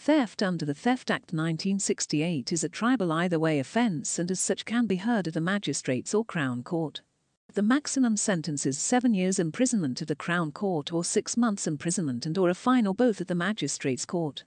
Theft under the Theft Act 1968 is a triable either way offence and as such can be heard at a magistrate's or Crown Court. The maximum sentence is seven years imprisonment at the Crown Court or six months imprisonment and or a fine or both at the Magistrates' Court.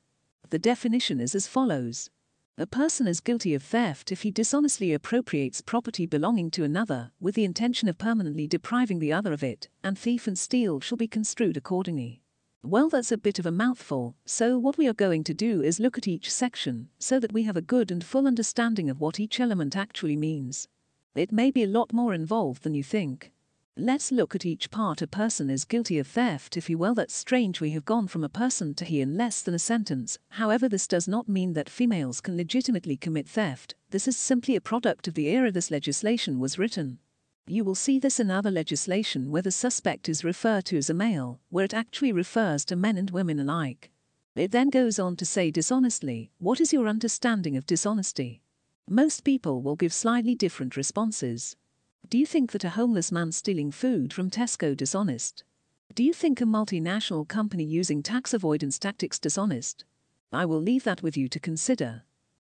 The definition is as follows. A person is guilty of theft if he dishonestly appropriates property belonging to another with the intention of permanently depriving the other of it, and thief and steal shall be construed accordingly. Well, that's a bit of a mouthful, so what we are going to do is look at each section so that we have a good and full understanding of what each element actually means. It may be a lot more involved than you think. Let's look at each part a person is guilty of theft if you well that's strange we have gone from a person to he in less than a sentence, however this does not mean that females can legitimately commit theft, this is simply a product of the era this legislation was written. You will see this in other legislation where the suspect is referred to as a male, where it actually refers to men and women alike. It then goes on to say dishonestly, what is your understanding of dishonesty? Most people will give slightly different responses. Do you think that a homeless man stealing food from Tesco dishonest? Do you think a multinational company using tax avoidance tactics dishonest? I will leave that with you to consider.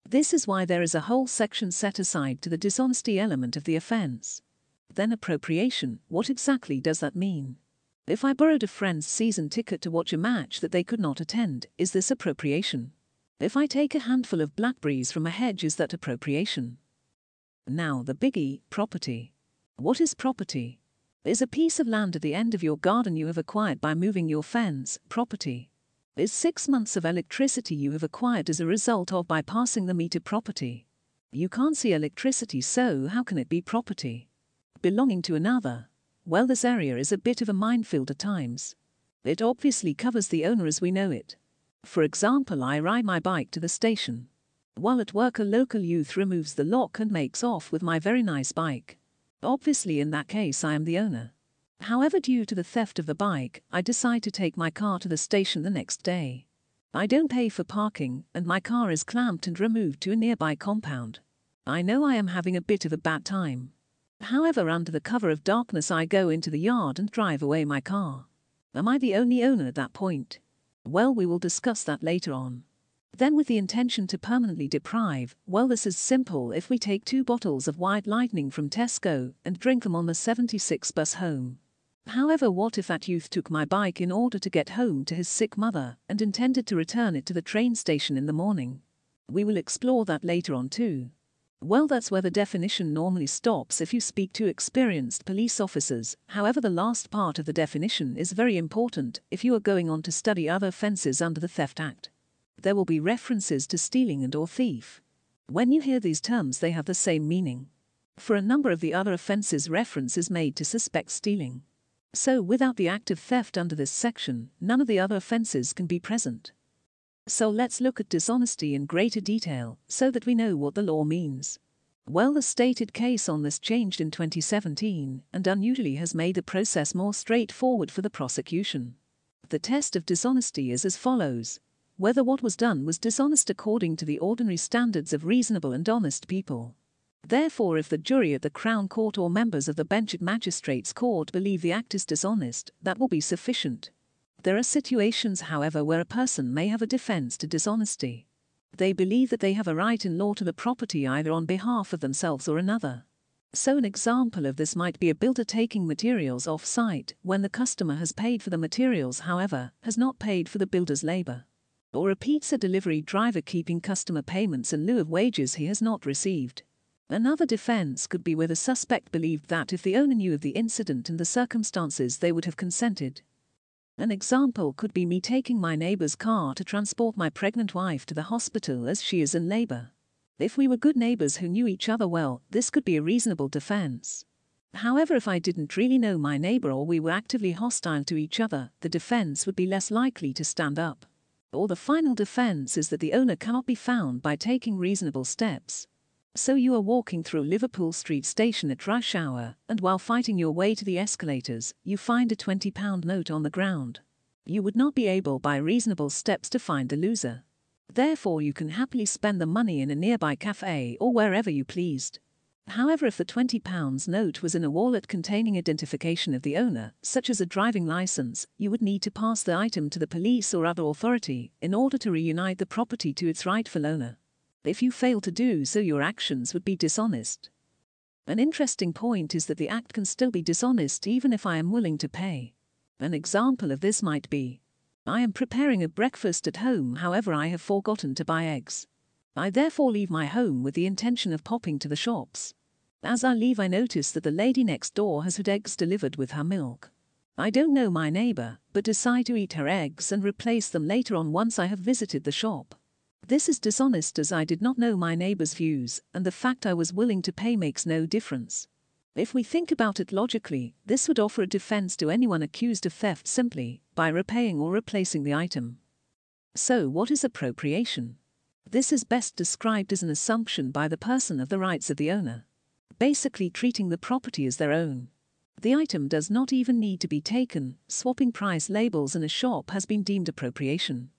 This is why there is a whole section set aside to the dishonesty element of the offence. Then appropriation, what exactly does that mean? If I borrowed a friend's season ticket to watch a match that they could not attend, is this appropriation? If I take a handful of blackberries from a hedge, is that appropriation? Now the biggie, property. What is property? Is a piece of land at the end of your garden you have acquired by moving your fence, property? Is six months of electricity you have acquired as a result of bypassing the meter property? You can't see electricity, so how can it be property? Belonging to another. Well, this area is a bit of a minefield at times. It obviously covers the owner as we know it. For example, I ride my bike to the station. While at work, a local youth removes the lock and makes off with my very nice bike. Obviously, in that case, I am the owner. However, due to the theft of the bike, I decide to take my car to the station the next day. I don't pay for parking, and my car is clamped and removed to a nearby compound. I know I am having a bit of a bad time. However, under the cover of darkness, I go into the yard and drive away my car. Am I the only owner at that point? Well, we will discuss that later on. Then, with the intention to permanently deprive, well, this is simple if we take two bottles of White Lightning from Tesco and drink them on the 76 bus home. However, what if that youth took my bike in order to get home to his sick mother and intended to return it to the train station in the morning? We will explore that later on too. Well, that's where the definition normally stops if you speak to experienced police officers. However, the last part of the definition is very important if you are going on to study other offences under the Theft Act. There will be references to stealing and or thief. When you hear these terms, they have the same meaning. For a number of the other offences, reference is made to suspect stealing. So, without the act of theft under this section, none of the other offences can be present. So let's look at dishonesty in greater detail so that we know what the law means. Well, the stated case on this changed in 2017 and unusually has made the process more straightforward for the prosecution. The test of dishonesty is as follows whether what was done was dishonest according to the ordinary standards of reasonable and honest people. Therefore, if the jury at the Crown Court or members of the bench at Magistrates' Court believe the act is dishonest, that will be sufficient. There are situations, however, where a person may have a defense to dishonesty. They believe that they have a right in law to the property either on behalf of themselves or another. So, an example of this might be a builder taking materials off site when the customer has paid for the materials, however, has not paid for the builder's labor. Or a pizza delivery driver keeping customer payments in lieu of wages he has not received. Another defense could be where the suspect believed that if the owner knew of the incident and the circumstances, they would have consented. An example could be me taking my neighbor's car to transport my pregnant wife to the hospital as she is in labor. If we were good neighbors who knew each other well, this could be a reasonable defense. However, if I didn't really know my neighbor or we were actively hostile to each other, the defense would be less likely to stand up. Or the final defense is that the owner cannot be found by taking reasonable steps. So you are walking through Liverpool Street Station at rush hour, and while fighting your way to the escalators, you find a £20 note on the ground. You would not be able by reasonable steps to find the loser. Therefore, you can happily spend the money in a nearby cafe or wherever you pleased. However, if the £20 note was in a wallet containing identification of the owner, such as a driving license, you would need to pass the item to the police or other authority in order to reunite the property to its rightful owner. If you fail to do so, your actions would be dishonest. An interesting point is that the act can still be dishonest even if I am willing to pay. An example of this might be I am preparing a breakfast at home, however, I have forgotten to buy eggs. I therefore leave my home with the intention of popping to the shops. As I leave, I notice that the lady next door has had eggs delivered with her milk. I don't know my neighbor, but decide to eat her eggs and replace them later on once I have visited the shop. This is dishonest as I did not know my neighbor's views, and the fact I was willing to pay makes no difference. If we think about it logically, this would offer a defense to anyone accused of theft simply by repaying or replacing the item. So, what is appropriation? This is best described as an assumption by the person of the rights of the owner basically treating the property as their own. The item does not even need to be taken, swapping price labels in a shop has been deemed appropriation.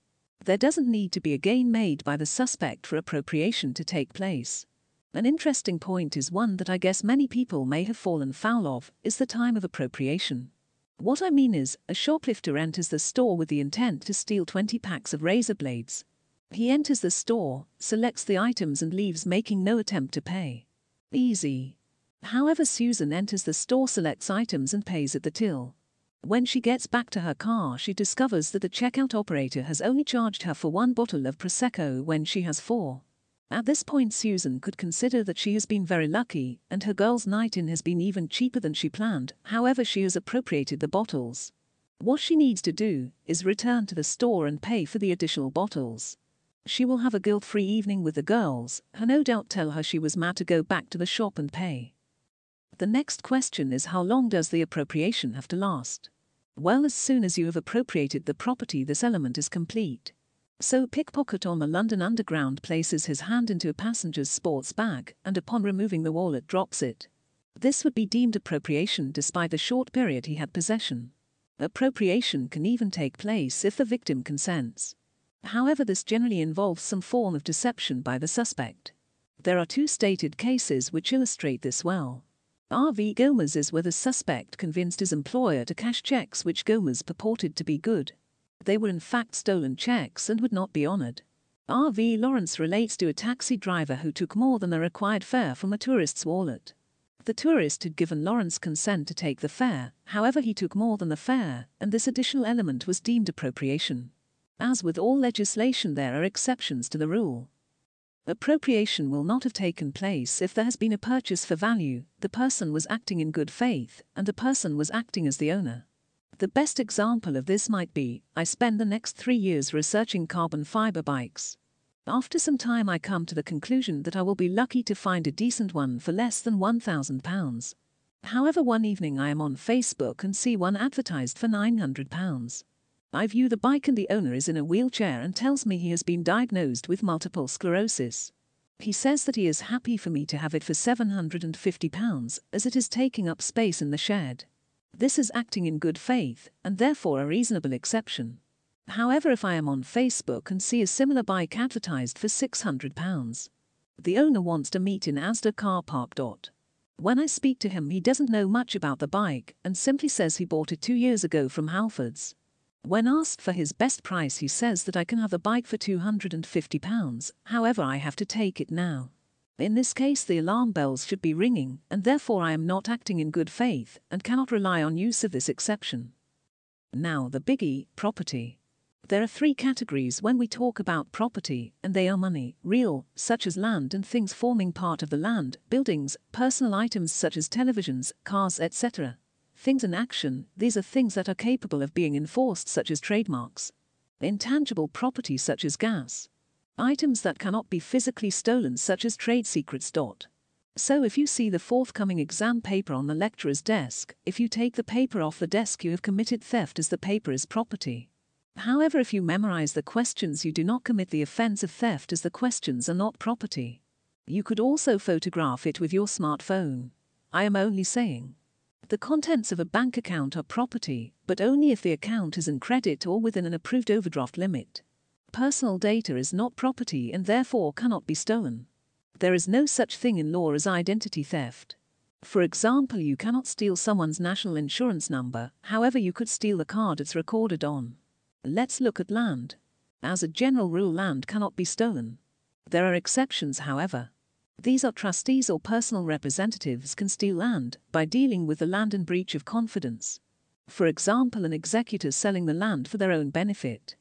There doesn't need to be a gain made by the suspect for appropriation to take place. An interesting point is one that I guess many people may have fallen foul of, is the time of appropriation. What I mean is, a shoplifter enters the store with the intent to steal 20 packs of razor blades. He enters the store, selects the items and leaves making no attempt to pay. Easy. However, Susan enters the store, selects items, and pays at the till. When she gets back to her car, she discovers that the checkout operator has only charged her for one bottle of Prosecco when she has four. At this point, Susan could consider that she has been very lucky, and her girl's night in has been even cheaper than she planned, however, she has appropriated the bottles. What she needs to do is return to the store and pay for the additional bottles. She will have a guilt free evening with the girls, who no doubt tell her she was mad to go back to the shop and pay. The next question is how long does the appropriation have to last? Well, as soon as you have appropriated the property, this element is complete. So, pickpocket on the London Underground places his hand into a passenger's sports bag and upon removing the wallet drops it. This would be deemed appropriation despite the short period he had possession. Appropriation can even take place if the victim consents. However, this generally involves some form of deception by the suspect. There are two stated cases which illustrate this well. R.V. Gomez is where the suspect convinced his employer to cash checks which Gomez purported to be good. They were in fact stolen checks and would not be honored. R.V. Lawrence relates to a taxi driver who took more than the required fare from a tourist's wallet. The tourist had given Lawrence consent to take the fare, however, he took more than the fare, and this additional element was deemed appropriation. As with all legislation, there are exceptions to the rule. Appropriation will not have taken place if there has been a purchase for value, the person was acting in good faith, and the person was acting as the owner. The best example of this might be I spend the next three years researching carbon fiber bikes. After some time, I come to the conclusion that I will be lucky to find a decent one for less than £1,000. However, one evening I am on Facebook and see one advertised for £900. I view the bike and the owner is in a wheelchair and tells me he has been diagnosed with multiple sclerosis. He says that he is happy for me to have it for £750 as it is taking up space in the shed. This is acting in good faith and therefore a reasonable exception. However, if I am on Facebook and see a similar bike advertised for £600, the owner wants to meet in Asda car park. When I speak to him, he doesn't know much about the bike and simply says he bought it two years ago from Halfords. When asked for his best price, he says that I can have the bike for £250, however, I have to take it now. In this case, the alarm bells should be ringing, and therefore I am not acting in good faith and cannot rely on use of this exception. Now, the biggie property. There are three categories when we talk about property, and they are money, real, such as land and things forming part of the land, buildings, personal items such as televisions, cars, etc. Things in action, these are things that are capable of being enforced, such as trademarks. Intangible property, such as gas. Items that cannot be physically stolen, such as trade secrets. So, if you see the forthcoming exam paper on the lecturer's desk, if you take the paper off the desk, you have committed theft as the paper is property. However, if you memorize the questions, you do not commit the offense of theft as the questions are not property. You could also photograph it with your smartphone. I am only saying. The contents of a bank account are property, but only if the account is in credit or within an approved overdraft limit. Personal data is not property and therefore cannot be stolen. There is no such thing in law as identity theft. For example, you cannot steal someone's national insurance number, however, you could steal the card it's recorded on. Let's look at land. As a general rule, land cannot be stolen. There are exceptions, however. These are trustees or personal representatives can steal land by dealing with the land in breach of confidence. For example, an executor selling the land for their own benefit.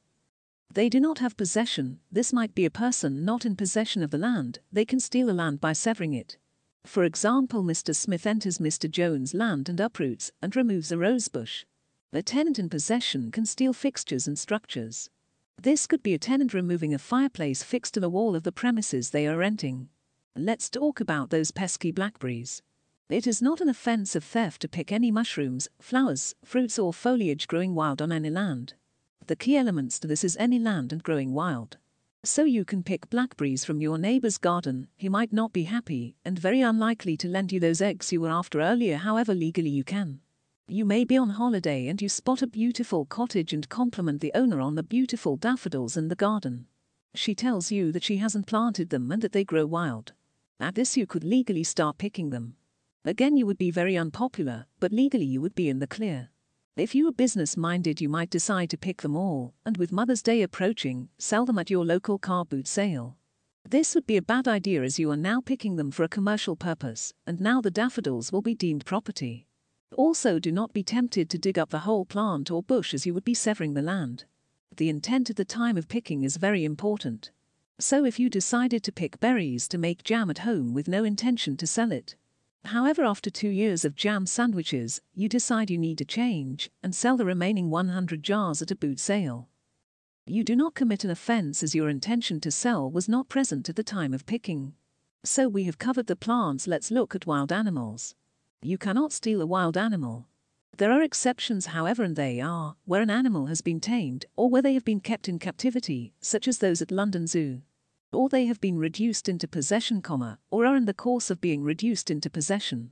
They do not have possession, this might be a person not in possession of the land, they can steal the land by severing it. For example, Mr. Smith enters Mr. Jones' land and uproots and removes a rosebush. A tenant in possession can steal fixtures and structures. This could be a tenant removing a fireplace fixed to the wall of the premises they are renting. Let's talk about those pesky blackberries. It is not an offence of theft to pick any mushrooms, flowers, fruits or foliage growing wild on any land. The key elements to this is any land and growing wild. So you can pick blackberries from your neighbor's garden, he might not be happy and very unlikely to lend you those eggs you were after earlier however legally you can. You may be on holiday and you spot a beautiful cottage and compliment the owner on the beautiful daffodils in the garden. She tells you that she hasn't planted them and that they grow wild. At this you could legally start picking them. Again you would be very unpopular, but legally you would be in the clear. If you are business minded, you might decide to pick them all, and with Mother's Day approaching, sell them at your local car boot sale. This would be a bad idea as you are now picking them for a commercial purpose, and now the daffodils will be deemed property. Also, do not be tempted to dig up the whole plant or bush as you would be severing the land. The intent at the time of picking is very important. So, if you decided to pick berries to make jam at home with no intention to sell it, However, after two years of jam sandwiches, you decide you need a change and sell the remaining 100 jars at a boot sale. You do not commit an offense as your intention to sell was not present at the time of picking. So we have covered the plants, let's look at wild animals. You cannot steal a wild animal. There are exceptions, however, and they are where an animal has been tamed or where they have been kept in captivity, such as those at London Zoo or they have been reduced into possession, comma, or are in the course of being reduced into possession.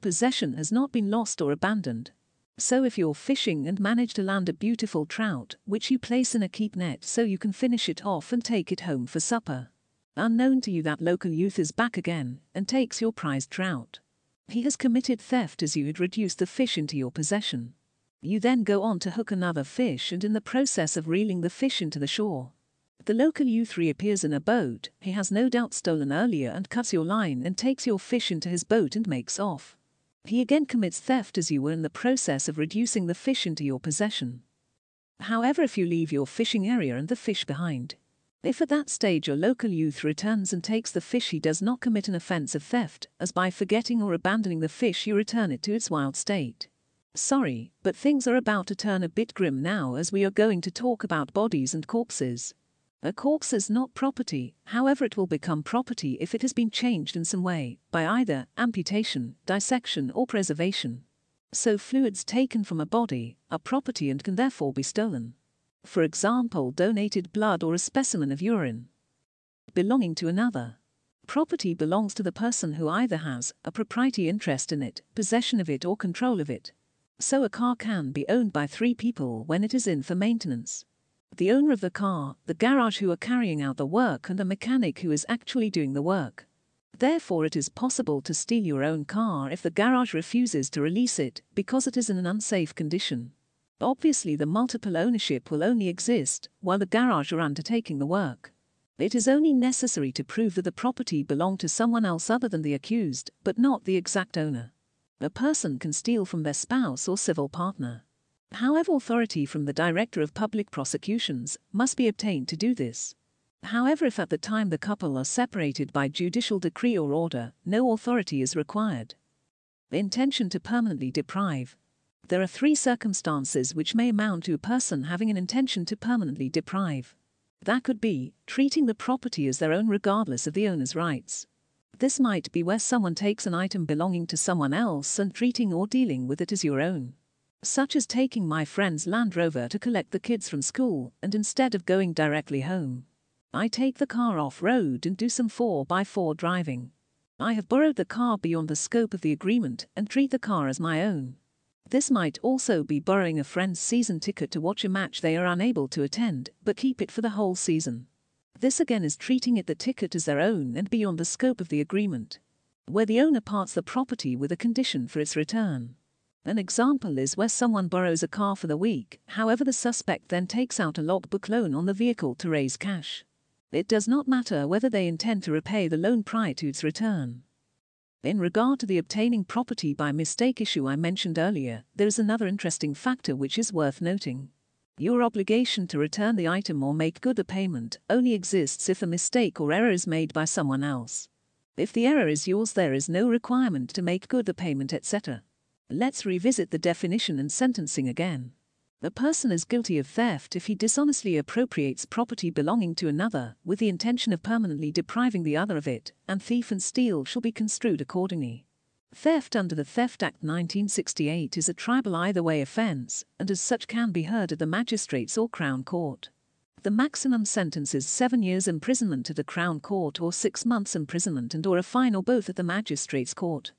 Possession has not been lost or abandoned. So if you're fishing and manage to land a beautiful trout, which you place in a keep net so you can finish it off and take it home for supper. Unknown to you that local youth is back again and takes your prized trout. He has committed theft as you had reduced the fish into your possession. You then go on to hook another fish and in the process of reeling the fish into the shore, the local youth reappears in a boat, he has no doubt stolen earlier and cuts your line and takes your fish into his boat and makes off. He again commits theft as you were in the process of reducing the fish into your possession. However, if you leave your fishing area and the fish behind, if at that stage your local youth returns and takes the fish, he does not commit an offence of theft, as by forgetting or abandoning the fish you return it to its wild state. Sorry, but things are about to turn a bit grim now as we are going to talk about bodies and corpses. A corpse is not property, however, it will become property if it has been changed in some way, by either amputation, dissection, or preservation. So, fluids taken from a body are property and can therefore be stolen. For example, donated blood or a specimen of urine. Belonging to another. Property belongs to the person who either has a propriety interest in it, possession of it, or control of it. So, a car can be owned by three people when it is in for maintenance the owner of the car, the garage who are carrying out the work, and the mechanic who is actually doing the work. Therefore, it is possible to steal your own car if the garage refuses to release it because it is in an unsafe condition. Obviously, the multiple ownership will only exist while the garage are undertaking the work. It is only necessary to prove that the property belonged to someone else other than the accused, but not the exact owner. A person can steal from their spouse or civil partner. However, authority from the Director of Public Prosecutions must be obtained to do this. However, if at the time the couple are separated by judicial decree or order, no authority is required. The Intention to permanently deprive. There are three circumstances which may amount to a person having an intention to permanently deprive. That could be treating the property as their own regardless of the owner's rights. This might be where someone takes an item belonging to someone else and treating or dealing with it as your own such as taking my friend's Land Rover to collect the kids from school, and instead of going directly home, I take the car off road and do some 4x4 driving. I have borrowed the car beyond the scope of the agreement and treat the car as my own. This might also be borrowing a friend's season ticket to watch a match they are unable to attend, but keep it for the whole season. This again is treating it the ticket as their own and beyond the scope of the agreement, where the owner parts the property with a condition for its return. An example is where someone borrows a car for the week, however, the suspect then takes out a logbook loan on the vehicle to raise cash. It does not matter whether they intend to repay the loan prior to its return. In regard to the obtaining property by mistake issue I mentioned earlier, there is another interesting factor which is worth noting. Your obligation to return the item or make good the payment only exists if a mistake or error is made by someone else. If the error is yours, there is no requirement to make good the payment, etc. Let's revisit the definition and sentencing again. A person is guilty of theft if he dishonestly appropriates property belonging to another with the intention of permanently depriving the other of it, and thief and steal shall be construed accordingly. Theft under the Theft Act 1968 is a triable either way offence, and as such can be heard at the magistrates or Crown Court. The maximum sentence is seven years imprisonment at the Crown Court or six months imprisonment and or a fine or both at the magistrates court.